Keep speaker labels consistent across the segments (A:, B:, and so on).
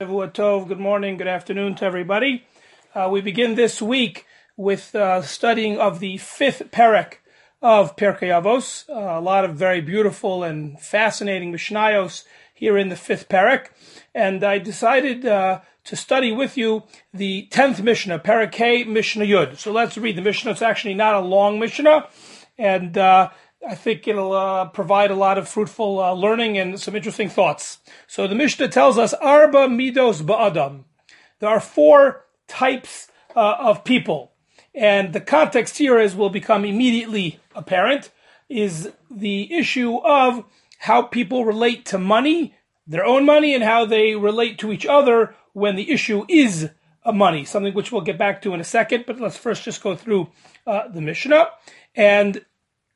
A: Good morning, good afternoon to everybody. Uh, we begin this week with uh, studying of the fifth parak of Pirkei Avos. Uh, a lot of very beautiful and fascinating Mishnayos here in the fifth parak, and I decided uh, to study with you the tenth Mishnah, Parak Mishnah Yud. So let's read the Mishnah. It's actually not a long Mishnah, and uh, I think it'll uh, provide a lot of fruitful uh, learning and some interesting thoughts. So the Mishnah tells us Arba Midos Ba'adam. There are four types uh, of people. And the context here, as will become immediately apparent, is the issue of how people relate to money, their own money, and how they relate to each other when the issue is money, something which we'll get back to in a second. But let's first just go through uh, the Mishnah. And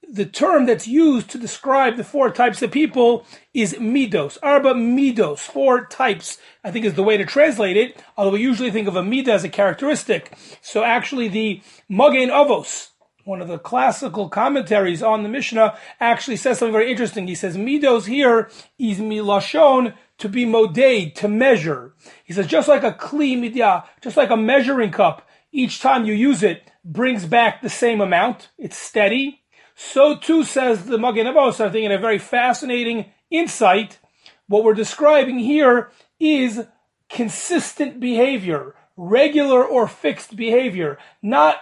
A: the term that's used to describe the four types of people is midos. Arba midos, four types, I think is the way to translate it, although we usually think of a mida as a characteristic. So actually the Magen Avos, one of the classical commentaries on the Mishnah, actually says something very interesting. He says midos here is milashon, to be modade, to measure. He says just like a kli midya, just like a measuring cup, each time you use it brings back the same amount. It's steady so too says the Magen Avos, I think in a very fascinating insight. What we're describing here is consistent behavior, regular or fixed behavior, not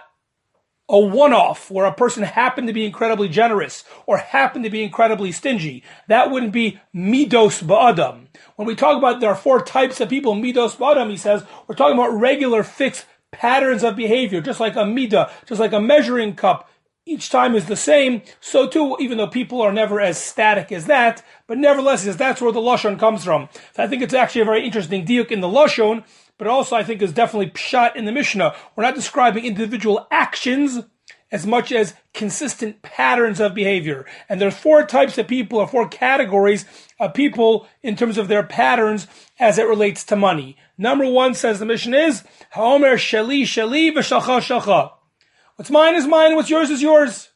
A: a one-off where a person happened to be incredibly generous or happened to be incredibly stingy. That wouldn't be midos ba'adam. When we talk about there are four types of people, midos ba'adam, he says, we're talking about regular fixed patterns of behavior, just like a midah, just like a measuring cup, each time is the same, so too, even though people are never as static as that, but nevertheless, that's where the Lashon comes from. So I think it's actually a very interesting diuk in the Lashon, but also I think is definitely pshat in the Mishnah. We're not describing individual actions as much as consistent patterns of behavior. And there are four types of people, or four categories of people in terms of their patterns as it relates to money. Number one says the Mishnah is, Haomer Shali Shali V'Shalcha Shalcha. What's mine is mine, what's yours is yours.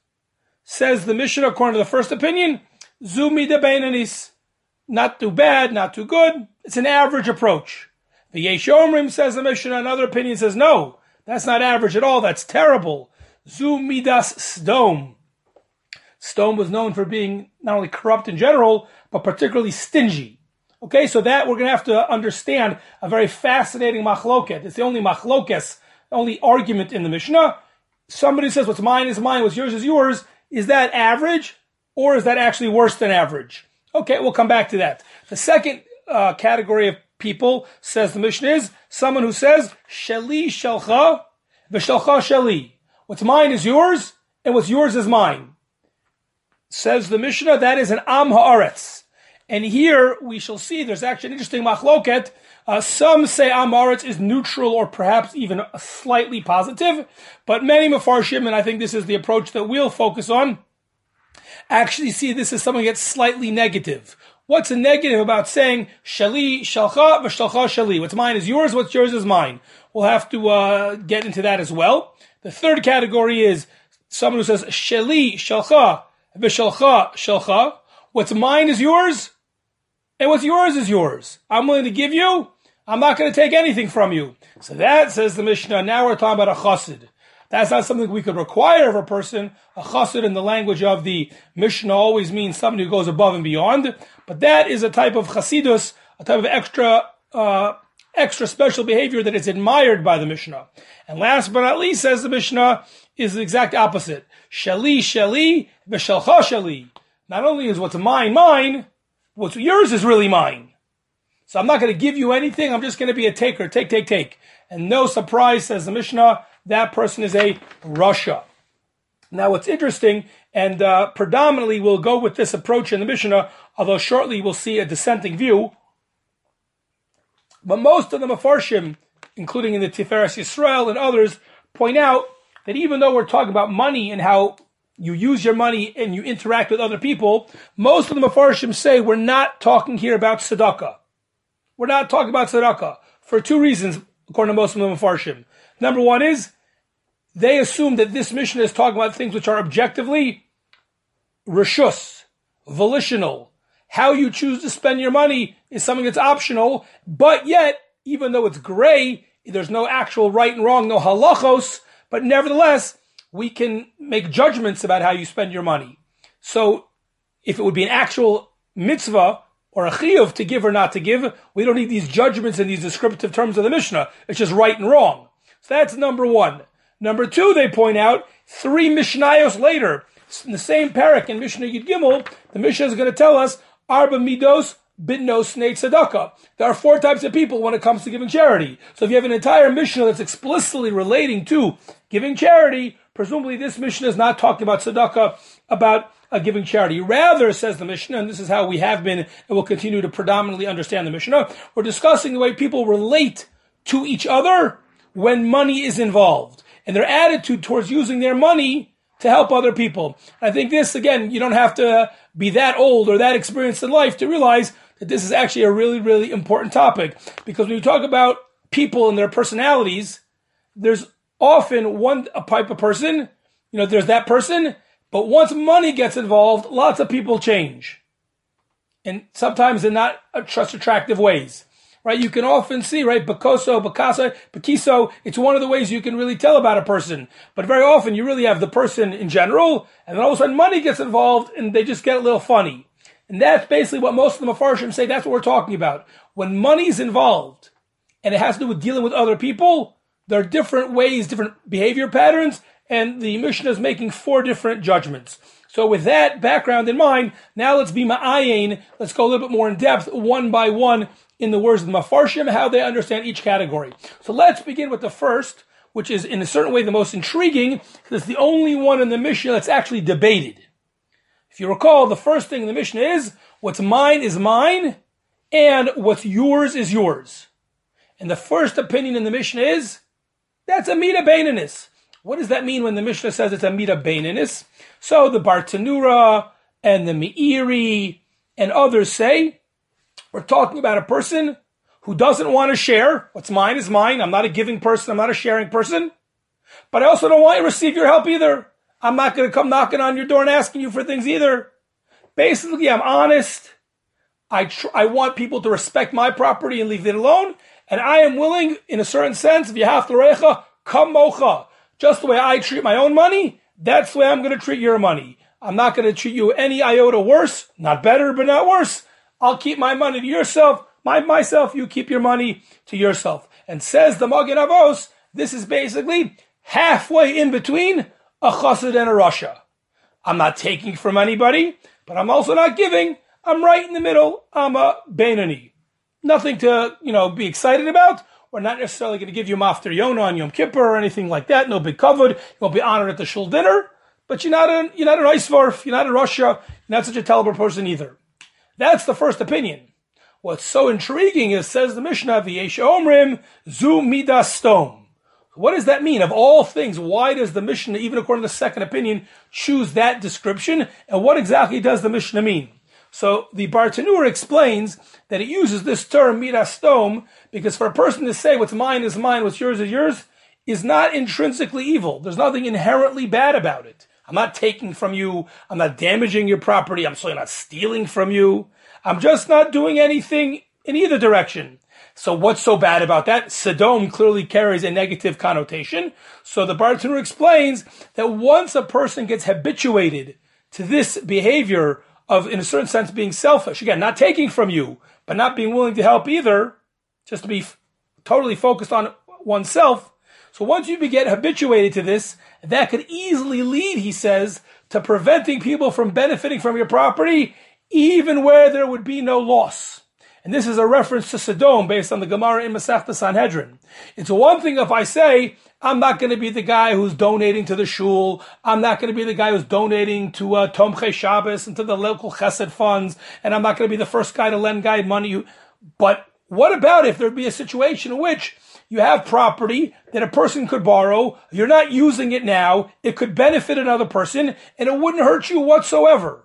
A: Says the Mishnah, according to the first opinion, Zumi de Beinanis. Not too bad, not too good. It's an average approach. The Yesh Omrim says the Mishnah, another opinion says, no, that's not average at all, that's terrible. Zumidas Sdom. Stone Sdom was known for being not only corrupt in general, but particularly stingy. Okay, so that we're going to have to understand a very fascinating machloket. It's the only machlokes, only argument in the Mishnah somebody says what's mine is mine, what's yours is yours, is that average or is that actually worse than average? Okay, we'll come back to that. The second uh, category of people, says the Mishnah is someone who says, Sheli Shelcha, V'Shelcha Sheli. What's mine is yours, and what's yours is mine. Says the Mishnah, that is an Am Haaretz. And here we shall see there's actually an interesting machloket uh, some say Am Haaretz is neutral or perhaps even slightly positive, but many Mefarshim, and I think this is the approach that we'll focus on, actually see this as something that's slightly negative. What's a negative about saying shali shalcha v'shalcha shali? What's mine is yours. What's yours is mine. We'll have to uh, get into that as well. The third category is someone who says shali shalcha v'shalcha shalcha. What's mine is yours, and what's yours is yours. I'm willing to give you I'm not going to take anything from you. So that says the Mishnah. Now we're talking about a chassid. That's not something we could require of a person. A chassid in the language of the Mishnah always means somebody who goes above and beyond. But that is a type of chassidus, a type of extra, uh, extra special behavior that is admired by the Mishnah. And last but not least, says the Mishnah, is the exact opposite. Shali, shali, v'shalcha shali. Not only is what's mine mine, what's yours is really mine. So I'm not going to give you anything. I'm just going to be a taker. Take, take, take. And no surprise, says the Mishnah, that person is a rasha. Now, what's interesting, and uh, predominantly we'll go with this approach in the Mishnah, although shortly we'll see a dissenting view. But most of the Mefarshim, including in the Tiferes Yisrael and others, point out that even though we're talking about money and how you use your money and you interact with other people, most of the Mefarshim say we're not talking here about tzedakah. We're not talking about tzedakah for two reasons, according to most of the. Number one is they assume that this Mishnah is talking about things which are objectively rishus, volitional. How you choose to spend your money is something that's optional, but yet even though it's gray, there's no actual right and wrong, no halachos, but nevertheless, we can make judgments about how you spend your money. So if it would be an actual mitzvah or a chiyuv to give or not to give, we don't need these judgments and these descriptive terms of the Mishnah. It's just right and wrong. So that's number one. Number two, they point out, three Mishnayos later, in the same parak in Mishnah Yud Gimel, the Mishnah is going to tell us, Arba Midos Bitno Snake Tzedakah. There are four types of people when it comes to giving charity. So if you have an entire Mishnah that's explicitly relating to giving charity, presumably this Mishnah is not talking about tzedakah, about uh, giving charity. Rather, says the Mishnah, and this is how we have been and will continue to predominantly understand the Mishnah, we're discussing the way people relate to each other when money is involved and their attitude towards using their money to help other people. I think this, again, you don't have to be that old or that experienced in life to realize that this is actually a really, really important topic. Because when you talk about people and their personalities, there's often one a type of person, you know, there's that person, but once money gets involved, lots of people change. And sometimes in not uh, trust attractive ways right? You can often see, right? Bakoso, Bakasa, Bakiso. It's one of the ways you can really tell about a person. But very often you really have the person in general, and then all of a sudden money gets involved and they just get a little funny. And that's basically what most of the Mefarshim say. That's what we're talking about. When money's involved and it has to do with dealing with other people, there are different ways, different behavior patterns, and the Mishnah is making four different judgments. So with that background in mind, now let's be ma'ayin. Let's go a little bit more in depth, one by one, in the words of the mefarshim, how they understand each category. So let's begin with the first, which is in a certain way the most intriguing, because it's the only one in the Mishnah that's actually debated. If you recall, the first thing in the Mishnah is, what's mine is mine, and what's yours is yours. And the first opinion in the Mishnah is, that's a mita baininus. What does that mean when the Mishnah says it's a mita baininus? So the Bartanura and the Meiri and others say, we're talking about a person who doesn't want to share. What's mine is mine. I'm not a giving person. I'm not a sharing person. But I also don't want to receive your help either. I'm not going to come knocking on your door and asking you for things either. Basically, I'm honest. I tr- I want people to respect my property and leave it alone. And I am willing, in a certain sense, if you have to recha, kamocha. Just the way I treat my own money, that's the way I'm going to treat your money. I'm not going to treat you any iota worse, not better, but not worse. I'll keep my money to yourself, my myself, you keep your money to yourself. And says the Magen Avos, this is basically halfway in between a chassid and a rasha. I'm not taking from anybody, but I'm also not giving. I'm right in the middle. I'm a Benani. Nothing to, you know, be excited about. We're not necessarily going to give you maftir Yonah on Yom Kippur or anything like that. No big kavod. You won't be honored at the shul dinner. But you're not a you're not an Eisvarf. You're not a rasha. You're not such a terrible person either. That's the first opinion. What's so intriguing is, says the Mishnah, V'yesh omrim zu Midas Sdom. What does that mean? Of all things, why does the Mishnah, even according to the second opinion, choose that description? And what exactly does the Mishnah mean? So the Bartanur explains that it uses this term midas Sdom because for a person to say what's mine is mine, what's yours is yours, is not intrinsically evil. There's nothing inherently bad about it. I'm not taking from you. I'm not damaging your property. I'm certainly not stealing from you. I'm just not doing anything in either direction. So what's so bad about that? Sodom clearly carries a negative connotation. So the Bartanur explains that once a person gets habituated to this behavior of, in a certain sense, being selfish. Again, not taking from you, but not being willing to help either, just to be f- totally focused on oneself. So once you get habituated to this, that could easily lead, he says, to preventing people from benefiting from your property, even where there would be no loss. And this is a reference to Sodom based on the Gemara in Masechta Sanhedrin. It's one thing if I say, I'm not going to be the guy who's donating to the shul. I'm not going to be the guy who's donating to uh, Tomche Shabbos and to the local chesed funds. And I'm not going to be the first guy to lend guy money. But what about if there'd be a situation in which you have property that a person could borrow, you're not using it now, it could benefit another person, and it wouldn't hurt you whatsoever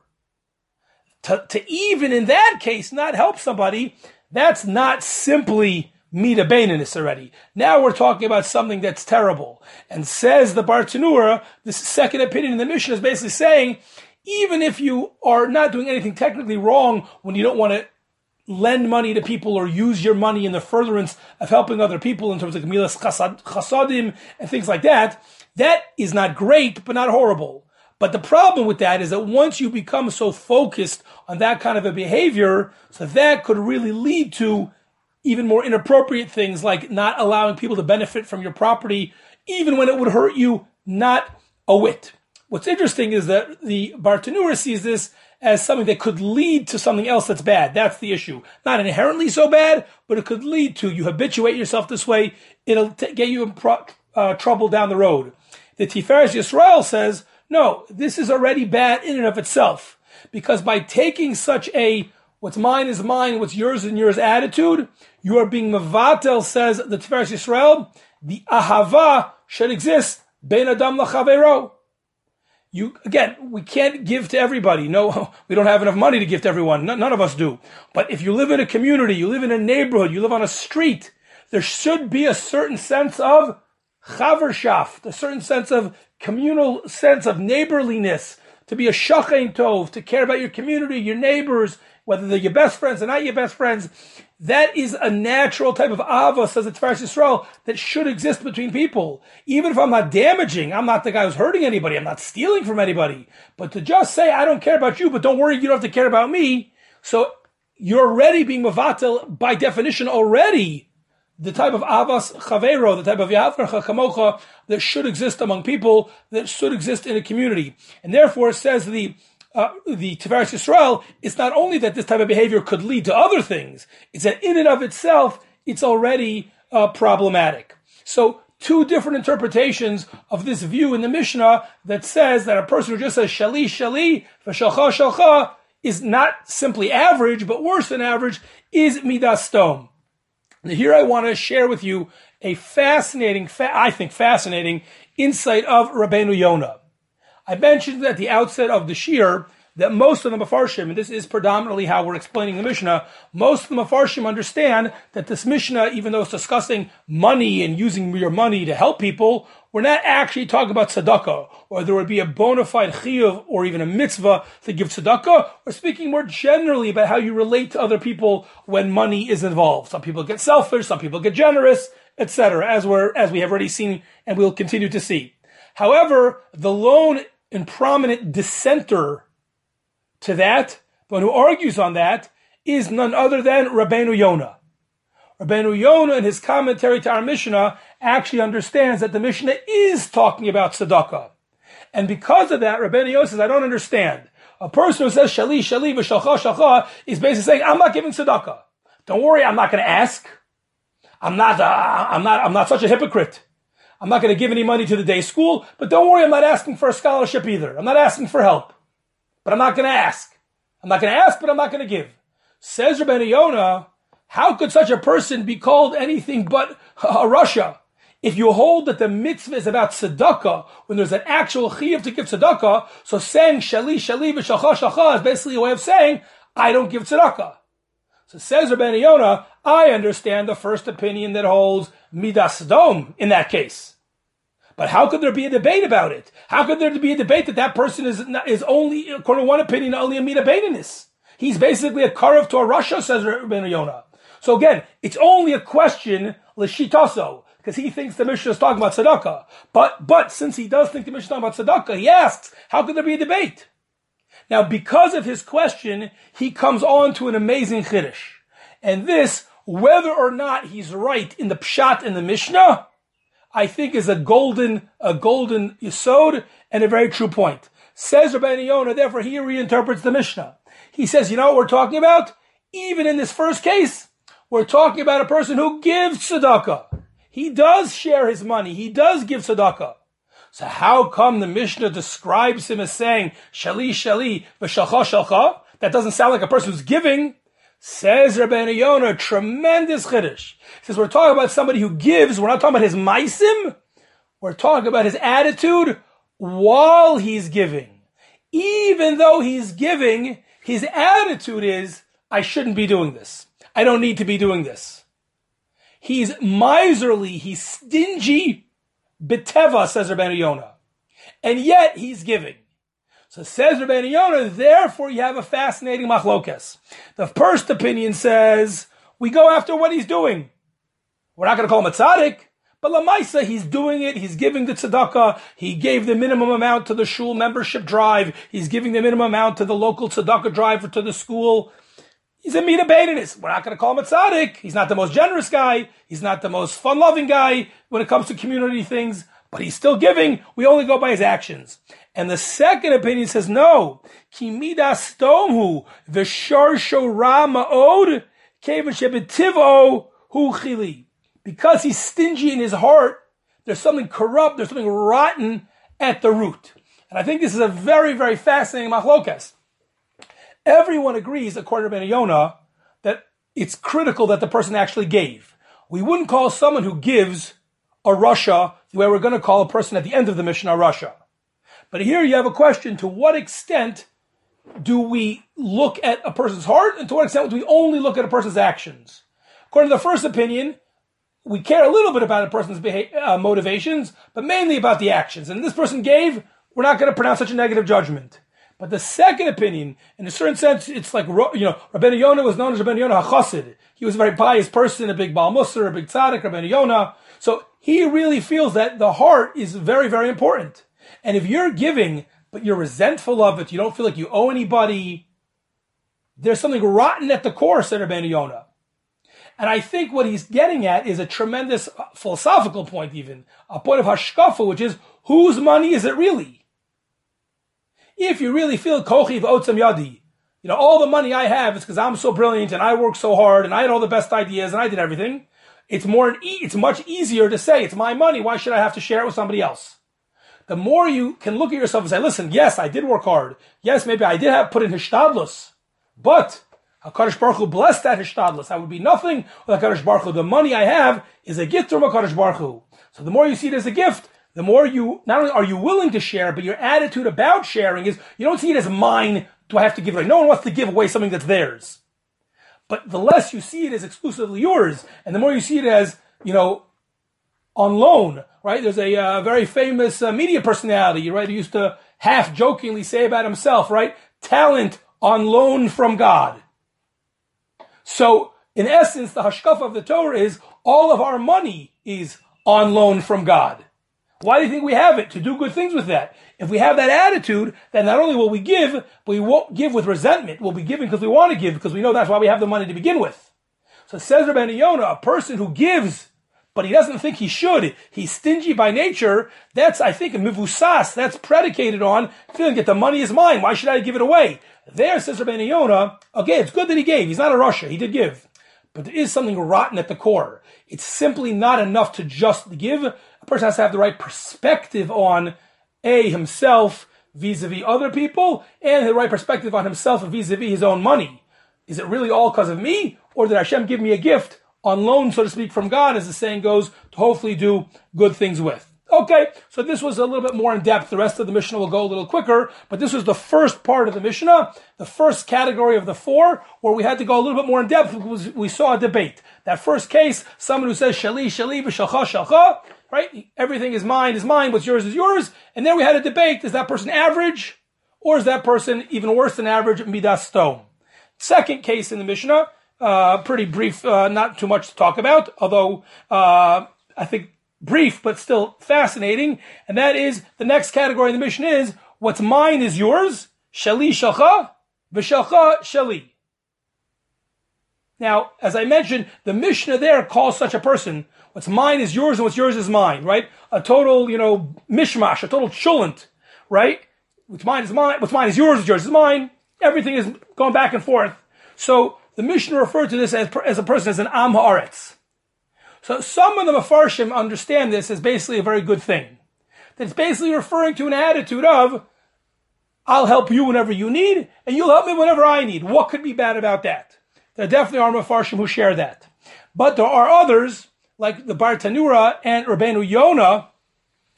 A: to, to even in that case not help somebody, that's not simply mita baininus already. Now we're talking about something that's terrible. And says the Bartanura, this second opinion in the Mishnah is basically saying, even if you are not doing anything technically wrong when you don't want to lend money to people or use your money in the furtherance of helping other people in terms of milas chasadim and things like that, that is not great, but not horrible. But the problem with that is that once you become so focused on that kind of a behavior, so that could really lead to even more inappropriate things like not allowing people to benefit from your property, even when it would hurt you not a whit. What's interesting is that the Bartanura sees this as something that could lead to something else that's bad. That's the issue. Not inherently so bad, but it could lead to you habituate yourself this way. It'll t- get you in pro- uh, trouble down the road. The Tiferes Yisrael says, no, this is already bad in and of itself. Because by taking such a what's mine is mine, what's yours is yours attitude, you are being mavatel, says the Tiferes Yisrael, the ahava should exist, ben adam lachavero. You again, we can't give to everybody. No, we don't have enough money to give to everyone. None, none of us do. But if you live in a community, you live in a neighborhood, you live on a street, there should be a certain sense of chaverschaft, a certain sense of communal sense of neighborliness, to be a shachain tov, to care about your community, your neighbors, whether they're your best friends or not your best friends. That is a natural type of ava, says the Tiferes Yisrael, that should exist between people. Even if I'm not damaging, I'm not the guy who's hurting anybody, I'm not stealing from anybody. But to just say, I don't care about you, but don't worry, you don't have to care about me. So you're already being mavatel by definition already the type of avas chavero, the type of yavracha kamocha that should exist among people, that should exist in a community. And therefore, says the uh, the Tiferes Yisrael, it's not only that this type of behavior could lead to other things, it's that in and of itself, it's already uh, problematic. So, two different interpretations of this view in the Mishnah that says that a person who just says shali shali v'shalcha shalcha is not simply average, but worse than average, is midas Sdom. Here I want to share with you a fascinating, fa- I think fascinating insight of Rabbeinu Yonah. I mentioned at the outset of the shiur that most of the Mefarshim, and this is predominantly how we're explaining the Mishnah, most of the Mefarshim understand that this Mishnah, even though it's discussing money and using your money to help people, we're not actually talking about tzedakah, or there would be a bona fide chiyuv, or even a mitzvah to give tzedakah. We're speaking more generally about how you relate to other people when money is involved. Some people get selfish, some people get generous, etc., as we're, as we have already seen and we'll continue to see. However, the lone and prominent dissenter to that, but who argues on that, is none other than Rabbeinu Yonah. Rabbeinu Yonah, in his commentary to our Mishnah, actually understands that the Mishnah is talking about tzedakah. And because of that, Rabbeinu Yonah says, I don't understand. A person who says shali, shali, v'shalcha, shalcha, is basically saying, I'm not giving tzedakah. Don't worry, I'm not going to ask. I'm not, uh, I'm not, I'm not such a hypocrite. I'm not going to give any money to the day school, but don't worry, I'm not asking for a scholarship either. I'm not asking for help, but I'm not going to ask. I'm not going to ask, but I'm not going to give. Says Rabbeinu Yonah, how could such a person be called anything but a rasha? If you hold that the mitzvah is about tzedakah, when there's an actual chiyuv to give tzedakah, so saying shali shali v'shalcha shalcha is basically a way of saying, I don't give tzedakah. So says Rabbeinu Yonah, I understand the first opinion that holds midas Sdom in that case. But how could there be a debate about it? How could there be a debate that that person is, is only, according to one opinion, only a midabetinus? He's basically a karev to a rasha, says Rabbeinu Yonah. So again, it's only a question, l'shitaso, because he thinks the Mishnah is talking about tzedakah. But, but since he does think the Mishnah is talking about tzedakah, he asks, how could there be a debate? Now, because of his question, he comes on to an amazing chiddush. And this, whether or not he's right in the pshat in the Mishnah, I think is a golden, a golden yisod and a very true point. Says Rabbi Yonah, therefore he reinterprets the Mishnah. He says, you know what we're talking about? Even in this first case, we're talking about a person who gives tzedakah. He does share his money. He does give tzedakah. So how come the Mishnah describes him as saying, shali shali v'shalcha shalcha? That doesn't sound like a person who's giving. Says Rabbeinu Yonah, tremendous chiddush. Says we're talking about somebody who gives. We're not talking about his maisim. We're talking about his attitude while he's giving. Even though he's giving, his attitude is, I shouldn't be doing this. I don't need to be doing this. He's miserly. He's stingy. Beteva, says Rabbeinu Yonah. And yet he's giving. So says Rabbeinu Yonah, therefore you have a fascinating machlokes. The first opinion says, we go after what he's doing. We're not going to call him a tzaddik, but Lamaisa, he's doing it. He's giving the tzedakah. He gave the minimum amount to the shul membership drive. He's giving the minimum amount to the local tzedakah drive or to the school. He's a mina Baitinist. We're not going to call him a tzaddik. He's not the most generous guy. He's not the most fun-loving guy when it comes to community things, but he's still giving. We only go by his actions. And the second opinion says, no. V'sharsho hu chili. Because he's stingy in his heart, there's something corrupt, there's something rotten at the root. And I think this is a very, very fascinating machlokas. Everyone agrees, according to Ben Yonah, that it's critical that the person actually gave. We wouldn't call someone who gives a rasha the way we're going to call a person at the end of the Mishnah a rasha. But here you have a question, to what extent do we look at a person's heart and to what extent do we only look at a person's actions? According to the first opinion, we care a little bit about a person's uh, motivations, but mainly about the actions. And this person gave, we're not going to pronounce such a negative judgment. But the second opinion, in a certain sense, it's like, you know, Rabbeinu Yonah was known as Rabbeinu Yonah HaChassid. He was a very pious person, a big Baal Musar, a big tzaddik, Rabbeinu Yonah. So he really feels that the heart is very, very important. And if you're giving, but you're resentful of it, you don't feel like you owe anybody, there's something rotten at the core, said Rabbeinu Yonah. And I think what he's getting at is a tremendous uh, philosophical point, even a point of hashkafa, which is whose money is it really? If you really feel kochiv otzam yadi, you know, all the money I have is because I'm so brilliant and I work so hard and I had all the best ideas and I did everything. It's more, it's much easier to say it's my money. Why should I have to share it with somebody else? The more you can look at yourself and say, listen, yes, I did work hard. Yes, maybe I did have put in hishtadlus, but HaKadosh Baruch Hu blessed that hishtadlus. I would be nothing without HaKadosh Baruch Hu. The money I have is a gift from HaKadosh Baruch Hu. So the more you see it as a gift, the more you, not only are you willing to share, but your attitude about sharing is, you don't see it as mine, do I have to give it away? No one wants to give away something that's theirs. But the less you see it as exclusively yours, and the more you see it as, you know, on loan, right? There's a uh, very famous uh, media personality, right, who used to half jokingly say about himself, right? Talent on loan from God. So, in essence, the hashkafa of the Torah is all of our money is on loan from God. Why do you think we have it? To do good things with that. If we have that attitude, then not only will we give, but we won't give with resentment. We'll be giving because we want to give, because we know that's why we have the money to begin with. So says Rabbi Yonah, a person who gives, but he doesn't think he should, he's stingy by nature, that's, I think, a mivusas, that's predicated on feeling that the money is mine, why should I give it away? There, says Rabbi Yonah, okay, it's good that he gave, he's not a rasha, he did give. But there is something rotten at the core. It's simply not enough to just give. A person has to have the right perspective on A, himself vis-a-vis other people, and the right perspective on himself vis-a-vis his own money. Is it really all because of me, or did Hashem give me a gift on loan, so to speak, from God, as the saying goes, to hopefully do good things with? Okay, so this was a little bit more in depth. The rest of the Mishnah will go a little quicker, but this was the first part of the Mishnah, the first category of the four, where we had to go a little bit more in depth because we saw a debate. That first case, someone who says shali, shali, v'shalcha, shalcha, right? Everything is mine, is mine, what's yours is yours. And then we had a debate, is that person average, or is that person even worse than average, midas Sdom? Second case in the Mishnah, uh, pretty brief, uh, not too much to talk about, although, uh, I think brief but still fascinating, and that is the next category in the Mishnah is what's mine is yours, shali shalcha, v'shalcha shali. Now, as I mentioned, the Mishnah there calls such a person, what's mine is yours and what's yours is mine, right? A total, you know, mishmash, a total chulant, right? What's mine is mine, what's mine is yours, what's yours is mine. Everything is going back and forth. So the Mishnah referred to this as, as a person as an am haaretz. So some of the Mefarshim understand this as basically a very good thing. That it's basically referring to an attitude of, I'll help you whenever you need, and you'll help me whenever I need. What could be bad about that? There definitely are Mefarshim who share that. But there are others, like the Bartanura and Rabbeinu Yonah,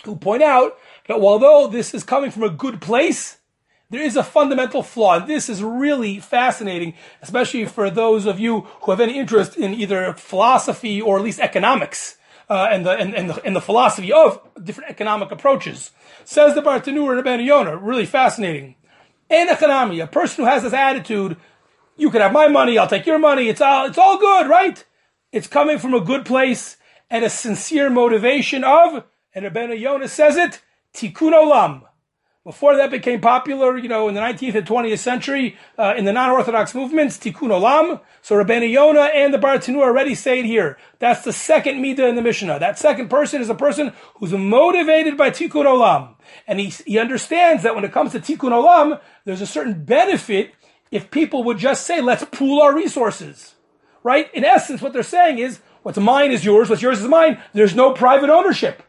A: who point out that although this is coming from a good place, there is a fundamental flaw. And This is really fascinating, especially for those of you who have any interest in either philosophy or at least economics. Uh, and, the, and, and, the, and the philosophy of different economic approaches. Says the Bartanur and Rabbeinu Yonah, really fascinating. a person who has this attitude, you can have my money, I'll take your money, it's all, it's all good, right? It's coming from a good place and a sincere motivation of, and Rabbeinu Yonah says it, tikkun olam. Before that became popular, you know, in the 19th and 20th century, uh, in the non-Orthodox movements, tikkun olam. So Rabbeinu Yonah and the Bartanura already say it here. That's the second midah in the Mishnah. That second person is a person who's motivated by tikkun olam. And he, he understands that when it comes to tikkun olam, there's a certain benefit if people would just say, let's pool our resources. Right? In essence, what they're saying is, what's mine is yours, what's yours is mine. There's no private ownership.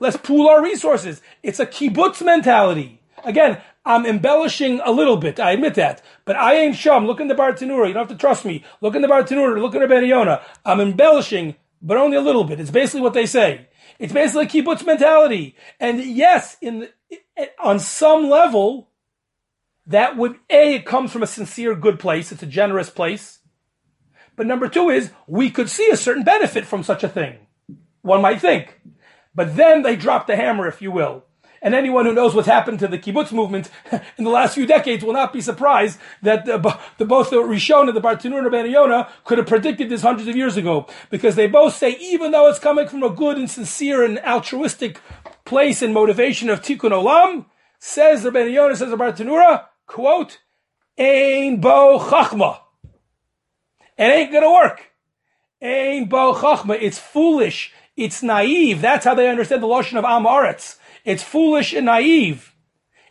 A: Let's pool our resources. It's a kibbutz mentality. Again, I'm embellishing a little bit. I admit that. But I ain't shum. Look in the Bartanura. You don't have to trust me. Look in the Bartanura. Look in the Beniona. I'm embellishing, but only a little bit. It's basically what they say. It's basically a kibbutz mentality. And yes, in the, on some level, that would, A, it comes from a sincere good place. It's a generous place. But number two is, we could see a certain benefit from such a thing. One might think. But then they drop the hammer, if you will. And anyone who knows what's happened to the kibbutz movement in the last few decades will not be surprised that the, the both the Rishon and the Bartanur and Yonah could have predicted this hundreds of years ago. Because they both say, even though it's coming from a good and sincere and altruistic place and motivation of tikkun olam, says the Ben Yonah, says the Bartanura, quote, "Ain bo chachma. It ain't gonna work. Ain bo chachma. It's foolish. It's naive. That's how they understand the lashon of Am Haaretz. It's foolish and naive.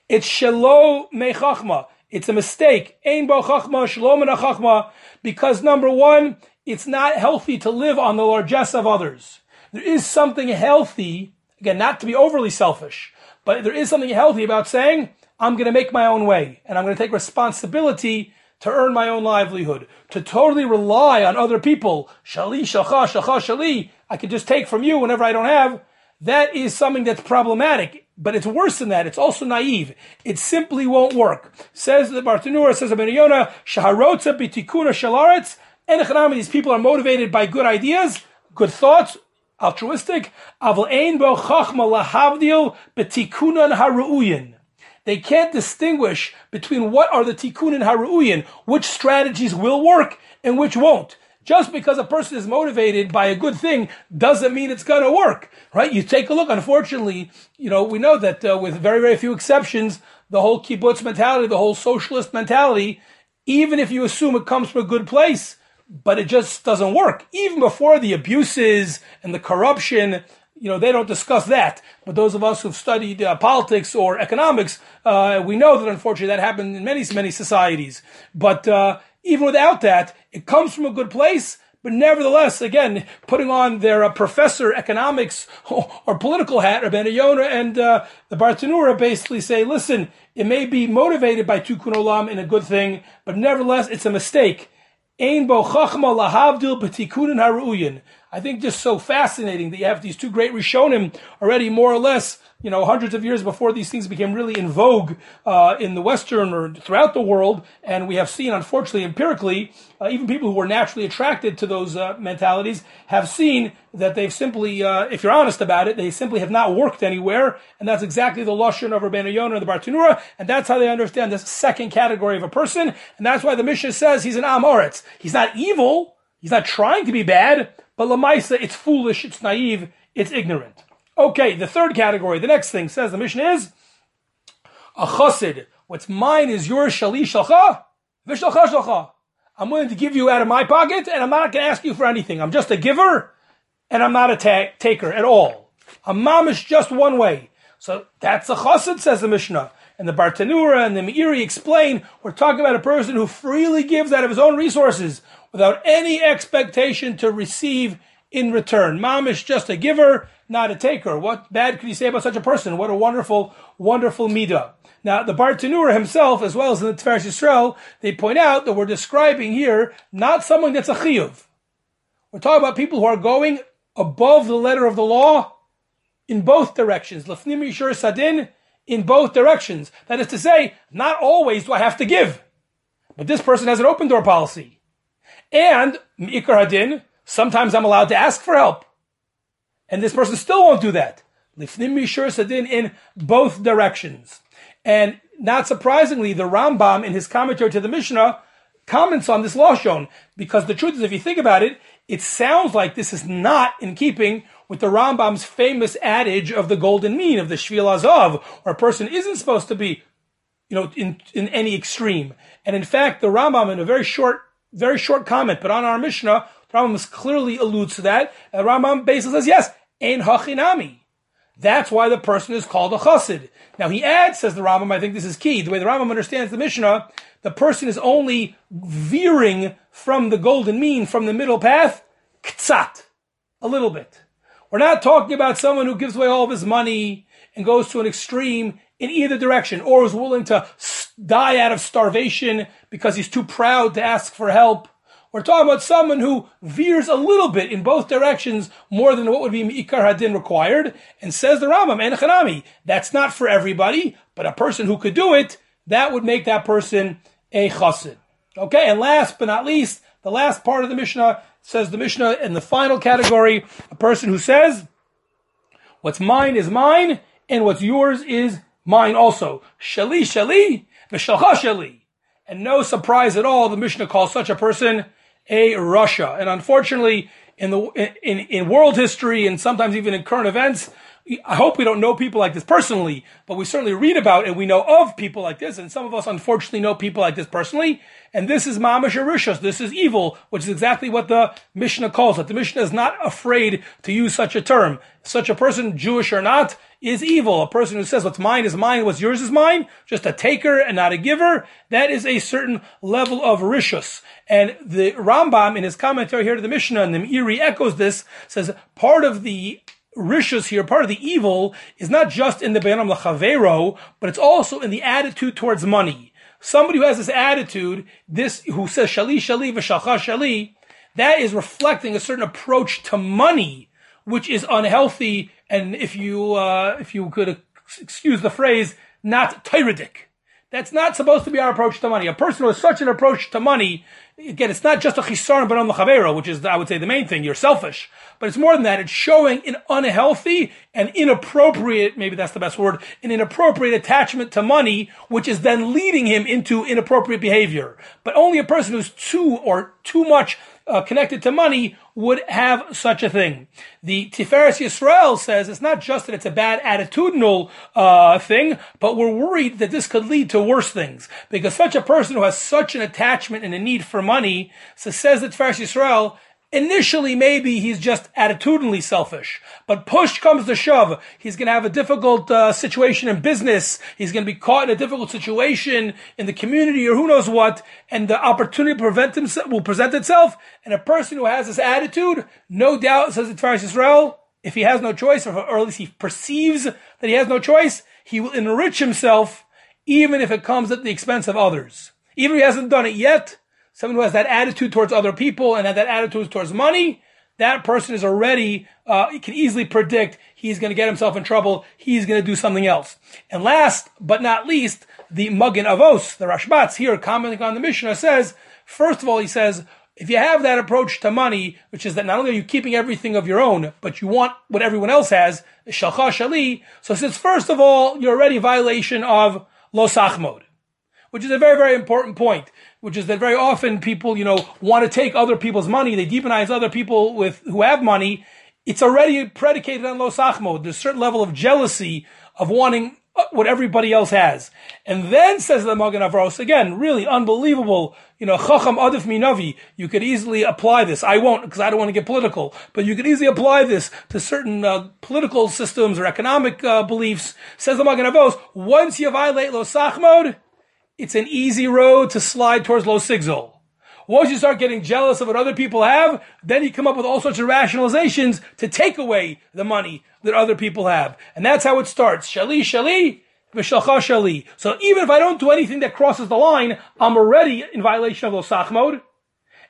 A: It's shelo mechachma. It's a mistake. Ein bo chachma, shalom chachma. Because number one, it's not healthy to live on the largesse of others. There is something healthy, again, not to be overly selfish, but there is something healthy about saying, I'm going to make my own way and I'm going to take responsibility to earn my own livelihood. To totally rely on other people, shali, shacha, shacha, shali, I can just take from you whenever I don't have, that is something that's problematic. But it's worse than that. It's also naive. It simply won't work. Says the Bartanura, says Abin Yonah, Shaharotza bitikuna shalaretz, and these people are motivated by good ideas, good thoughts, altruistic. Aval ein bo chachma lahavdil betikunan haruuyin. They can't distinguish between what are the tikkun and haruyin, which strategies will work and which won't. Just because a person is motivated by a good thing doesn't mean it's going to work, right? You take a look. Unfortunately, you know, we know that uh, with very, very few exceptions, the whole kibbutz mentality, the whole socialist mentality, even if you assume it comes from a good place, but it just doesn't work. Even before the abuses and the corruption you know, they don't discuss that. But those of us who've studied uh, politics or economics, uh, we know that unfortunately that happened in many, many societies. But uh, even without that, it comes from a good place. But nevertheless, again, putting on their uh, professor economics or, political hat, Rabbi Yonah and uh, the Bartanura basically say, listen, it may be motivated by Tikkun Olam in a good thing, but nevertheless, it's a mistake. Ein bo chachma. I think just so fascinating that you have these two great Rishonim already more or less, you know, hundreds of years before these things became really in vogue uh, in the Western or throughout the world. And we have seen, unfortunately, empirically, uh, even people who were naturally attracted to those uh, mentalities have seen that they've simply, uh, if you're honest about it, they simply have not worked anywhere. And that's exactly the Lashon of Rabbeinu Yonah and the Bartanura. And that's how they understand this second category of a person. And that's why the Mishnah says he's an Am Haaretz. He's not evil. He's not trying to be bad but Lamaisa, it's foolish, it's naive, it's ignorant. Okay, the third category, the next thing says the Mishnah is a chassid. What's mine is yours, shali shalcha, vishalcha shalcha. I'm willing to give you out of my pocket, and I'm not going to ask you for anything. I'm just a giver, and I'm not a ta- taker at all. A mom is just one way. So that's a chassid, says the Mishnah. And the Bartanura and the Meiri explain, we're talking about a person who freely gives out of his own resources without any expectation to receive in return. Mom is just a giver, not a taker. What bad could you say about such a person? What a wonderful, wonderful midah. Now, the Bartanura himself, as well as in the Tiferes Yisrael, they point out that we're describing here not someone that's a chiyuv. We're talking about people who are going above the letter of the law in both directions. Lafnim Yishur Sadin, in both directions. That is to say, not always do I have to give. But this person has an open door policy. And Ikar Hadin, sometimes I'm allowed to ask for help. And this person still won't do that. Lifnim Mishur Sadin in both directions. And not surprisingly, the Rambam in his commentary to the Mishnah comments on this law lashon because the truth is, if you think about it, it sounds like this is not in keeping with the Rambam's famous adage of the golden mean of the Shvil HaZahav, where a person isn't supposed to be, you know, in, in any extreme. And in fact, the Rambam in a very short, very short comment, but on our Mishnah, the Rambam clearly alludes to that. And Rambam basically says, yes, ein hachinami. That's why the person is called a chassid. Now he adds, says the Rambam, I think this is key. The way the Rambam understands the Mishnah, the person is only veering from the golden mean, from the middle path, ktsat, a little bit. We're not talking about someone who gives away all of his money and goes to an extreme in either direction, or is willing to die out of starvation because he's too proud to ask for help. We're talking about someone who veers a little bit in both directions more than what would be Ikar Hadin required, and says the Rambam, Enechanami, that's not for everybody, but a person who could do it, that would make that person a chassid. Okay, and last but not least, the last part of the Mishnah says the Mishnah in the final category, a person who says, what's mine is mine, and what's yours is mine also. Shali, shali, v'shalcha shali. And no surprise at all, the Mishnah calls such a person a rasha. And unfortunately, in the in, in world history and sometimes even in current events, I hope we don't know people like this personally, but we certainly read about and we know of people like this, and some of us unfortunately know people like this personally. And this is mamash arishos. This is evil, which is exactly what the Mishnah calls it. The Mishnah is not afraid to use such a term. Such a person, Jewish or not, is evil. A person who says what's mine is mine, what's yours is mine, just a taker and not a giver. That is a certain level of rishus. And the Rambam in his commentary here to the Mishnah, and the Meiri echoes this, says part of the rishus here, part of the evil, is not just in the Benam Lachavero, but it's also in the attitude towards money. Somebody who has this attitude, this, who says Shali Shali v'shalcha Shali, that is reflecting a certain approach to money, which is unhealthy, and if you, uh, if you could excuse the phrase, not tyrannic. That's not supposed to be our approach to money. A person who has such an approach to money, again, it's not just a chisaron but on the chavero, which is, I would say, the main thing. You're selfish. But it's more than that. It's showing an unhealthy and inappropriate, maybe that's the best word, an inappropriate attachment to money, which is then leading him into inappropriate behavior. But only a person who's too or too much uh, connected to money would have such a thing. The Tiferes Yisrael says it's not just that it's a bad attitudinal uh, thing, but we're worried that this could lead to worse things because such a person who has such an attachment and a need for money, so says the Tiferes Yisrael, Initially, maybe he's just attitudinally selfish, but push comes to shove. He's going to have a difficult uh, situation in business. He's going to be caught in a difficult situation in the community or who knows what, and the opportunity prevent himself, will present itself. And a person who has this attitude, no doubt, says the Tiferes Yisrael, if he has no choice, or, or at least he perceives that he has no choice, he will enrich himself, even if it comes at the expense of others. Even if he hasn't done it yet, someone who has that attitude towards other people and that attitude towards money, that person is already, uh, can easily predict he's going to get himself in trouble. He's going to do something else. And last but not least, the Magen Avos, the Rashbatz here commenting on the Mishnah says, first of all, he says, if you have that approach to money, which is that not only are you keeping everything of your own, but you want what everyone else has, shalcha shali. So since first of all, you're already violation of lo sachmod, which is a very, very important point which is that very often people, you know, want to take other people's money. They demonize other people with who have money. It's already predicated on los achmo. There's a certain level of jealousy of wanting uh, what everybody else has. And then says the Magen Avos, again, really unbelievable, you know, chacham adif minavi. You could easily apply this. I won't because I don't want to get political, but you could easily apply this to certain uh, political systems or economic uh, beliefs. Says the Magen Avos, once you violate lo sachmod, it's an easy road to slide towards lo sigzol. Once you start getting jealous of what other people have, then you come up with all sorts of rationalizations to take away the money that other people have. And that's how it starts. Shali, shali, v'shalcha shali. So even if I don't do anything that crosses the line, I'm already in violation of lo sachmod.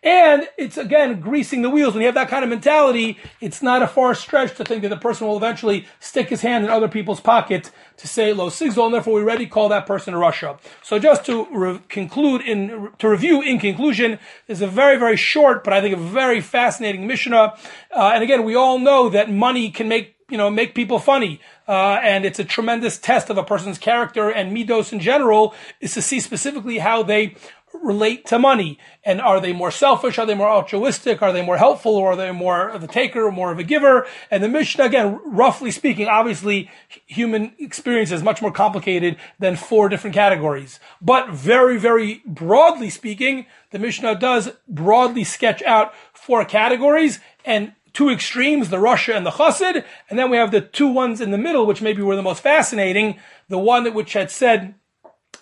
A: And it's again greasing the wheels. When you have that kind of mentality, it's not a far stretch to think that the person will eventually stick his hand in other people's pocket to say lo sigzol, and therefore we already call that person a rasha. So just to re- conclude in to review in conclusion, is a very very short, but I think a very fascinating Mishnah. Uh, and again, we all know that money can make you know, make people funny. Uh, and it's a tremendous test of a person's character and midos in general is to see specifically how they relate to money. And are they more selfish? Are they more altruistic? Are they more helpful? Or are they more of a taker or more of a giver? And the Mishnah, again, roughly speaking, obviously human experience is much more complicated than four different categories. But very, very broadly speaking, the Mishnah does broadly sketch out four categories and two extremes, the Rasha and the Chassid. And then we have the two ones in the middle, which maybe were the most fascinating. The one which had said,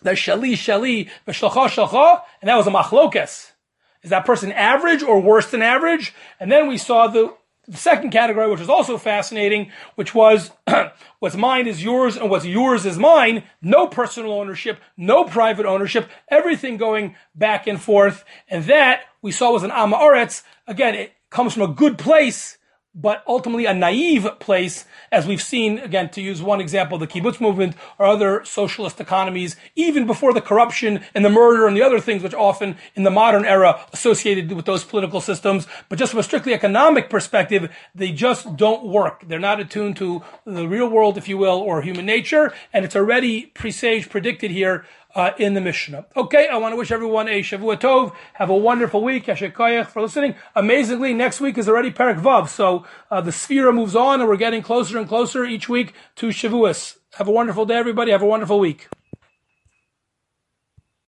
A: the shali shali v'shlacha shlacha, and that was a machlokes. Is that person average or worse than average? And then we saw the, the second category, which was also fascinating, which was what's mine is yours and what's yours is mine. No personal ownership, no private ownership, everything going back and forth. And that we saw was an Am Haaretz. Again, it comes from a good place but ultimately a naive place, as we've seen, again, to use one example, the kibbutz movement or other socialist economies, even before the corruption and the murder and the other things which often in the modern era associated with those political systems. But just from a strictly economic perspective, they just don't work. They're not attuned to the real world, if you will, or human nature. And it's already presaged, predicted here uh, in the Mishnah. Okay, I want to wish everyone a Shavua Tov. Have a wonderful week. Yasher koach for listening. Amazingly, next week is already Perek Vav, so uh, the Sphira moves on and we're getting closer and closer each week to Shavuos. Have a wonderful day, everybody. Have a wonderful week.